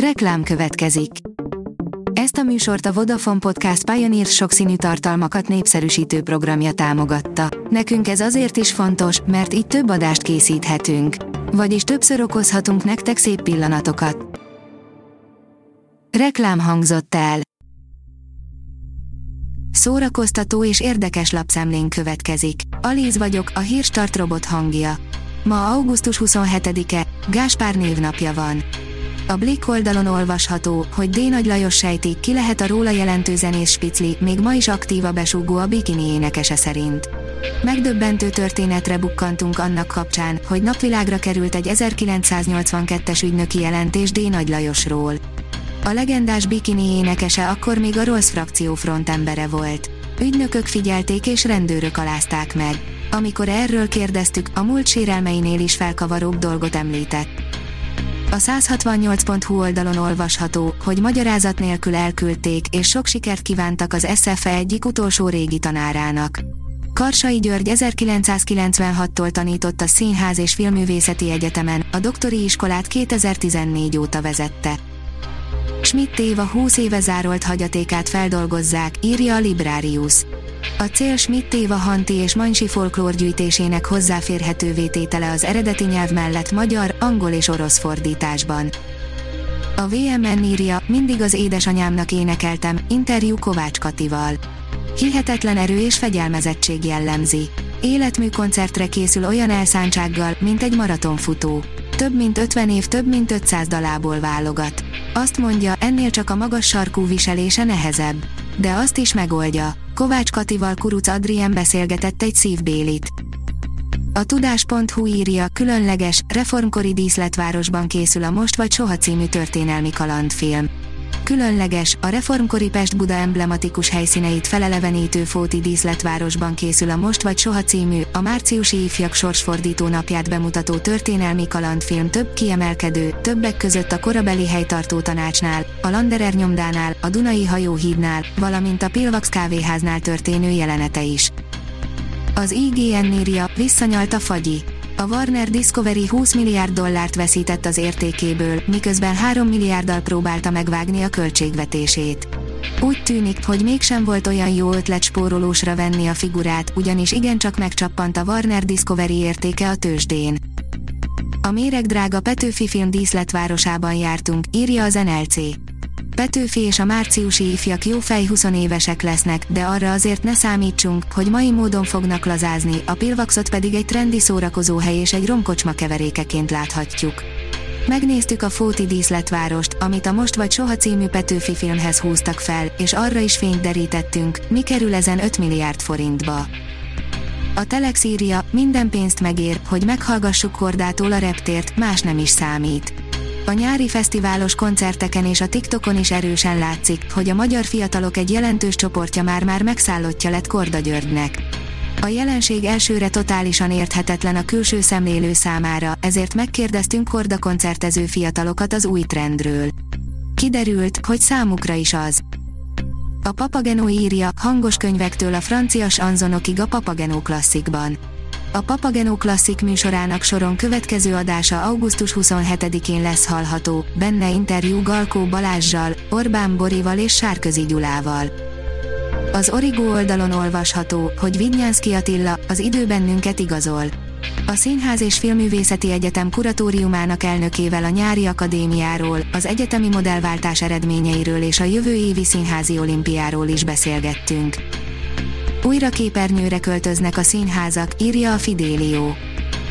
Reklám következik. Ezt a műsort a Vodafone Podcast Pioneer sokszínű tartalmakat népszerűsítő programja támogatta. Nekünk ez azért is fontos, mert így több adást készíthetünk. Vagyis többször okozhatunk nektek szép pillanatokat. Reklám hangzott el. Szórakoztató és érdekes lapszemlén következik. Alíz vagyok, a hírstart robot hangja. Ma augusztus 27-e, Gáspár névnapja van. A Blick oldalon olvasható, hogy D. Nagy Lajos sejti, ki lehet a róla jelentő zenész Spicli, még ma is a besúgó a bikini énekese szerint. Megdöbbentő történetre bukkantunk annak kapcsán, hogy napvilágra került egy 1982-es ügynöki jelentés D. Nagy Lajosról. A legendás bikini énekese akkor még a Rolls frakció frontembere volt. Ügynökök figyelték és rendőrök alázták meg. Amikor erről kérdeztük, a múlt sérelmeinél is felkavaróbb dolgot említett. A 168.hu oldalon olvasható, hogy magyarázat nélkül elküldték, és sok sikert kívántak az SFE egyik utolsó régi tanárának. Karsai György 1996-tól tanított a Színház és Filművészeti Egyetemen, a doktori iskolát 2014 óta vezette. Schmidt Éva 20 éve zárolt hagyatékát feldolgozzák, írja a Librarius. A cél Schmidt Éva Hanti és Mansi folklórgyűjtésének hozzáférhetővé tétele az eredeti nyelv mellett magyar, angol és orosz fordításban. A VMN írja, mindig az édesanyámnak énekeltem, interjú Kovács Katival. Hihetetlen erő és fegyelmezettség jellemzi. Életmű koncertre készül olyan elszántsággal, mint egy maratonfutó. Több mint 50 év több mint 500 dalából válogat. Azt mondja, ennél csak a magas sarkú viselése nehezebb. De azt is megoldja. Kovács Katival Kuruc Adrien beszélgetett egy szívbélit. A tudás.hu írja, különleges, reformkori díszletvárosban készül a Most vagy Soha című történelmi kalandfilm. Különleges, a reformkori Pest-Buda emblematikus helyszíneit felelevenítő Fóti díszletvárosban készül a Most vagy Soha című, a márciusi ifjak sorsfordító napját bemutató történelmi kalandfilm több kiemelkedő, többek között a korabeli helytartó tanácsnál, a Landerer nyomdánál, a Dunai hajóhídnál, valamint a Pilvax kávéháznál történő jelenete is. Az IGN írja, visszanyalt a fagyi a Warner Discovery 20 milliárd dollárt veszített az értékéből, miközben 3 milliárddal próbálta megvágni a költségvetését. Úgy tűnik, hogy mégsem volt olyan jó ötlet spórolósra venni a figurát, ugyanis igencsak megcsappant a Warner Discovery értéke a tőzsdén. A méregdrága Petőfi film díszletvárosában jártunk, írja az NLC. Petőfi és a márciusi ifjak jó fej 20 évesek lesznek, de arra azért ne számítsunk, hogy mai módon fognak lazázni, a Pilvaxot pedig egy trendi szórakozóhely és egy romkocsma keverékeként láthatjuk. Megnéztük a Fóti díszletvárost, amit a Most vagy Soha című Petőfi filmhez húztak fel, és arra is fényt derítettünk, mi kerül ezen 5 milliárd forintba. A Telex írja, minden pénzt megér, hogy meghallgassuk Kordától a reptért, más nem is számít. A nyári fesztiválos koncerteken és a TikTokon is erősen látszik, hogy a magyar fiatalok egy jelentős csoportja már-már megszállottja lett Korda Györgynek. A jelenség elsőre totálisan érthetetlen a külső szemlélő számára, ezért megkérdeztünk Korda koncertező fiatalokat az új trendről. Kiderült, hogy számukra is az. A Papageno írja, hangos könyvektől a francias anzonokig a Papageno klasszikban. A Papageno Klasszik műsorának soron következő adása augusztus 27-én lesz hallható, benne interjú Galkó Balázsjal, Orbán Borival és Sárközi Gyulával. Az Origo oldalon olvasható, hogy Vidnyánszki Attila, az idő bennünket igazol. A Színház és Filművészeti Egyetem kuratóriumának elnökével a nyári akadémiáról, az egyetemi modellváltás eredményeiről és a jövő évi színházi olimpiáról is beszélgettünk. Újra képernyőre költöznek a színházak, írja a Fidélió.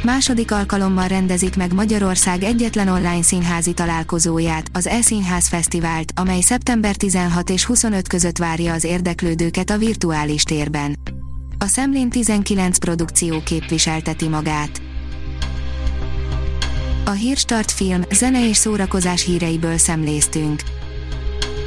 Második alkalommal rendezik meg Magyarország egyetlen online színházi találkozóját, az E-Színház Fesztivált, amely szeptember 16 és 25 között várja az érdeklődőket a virtuális térben. A Szemlén 19 produkció képviselteti magát. A Hírstart film, zene és szórakozás híreiből szemléztünk.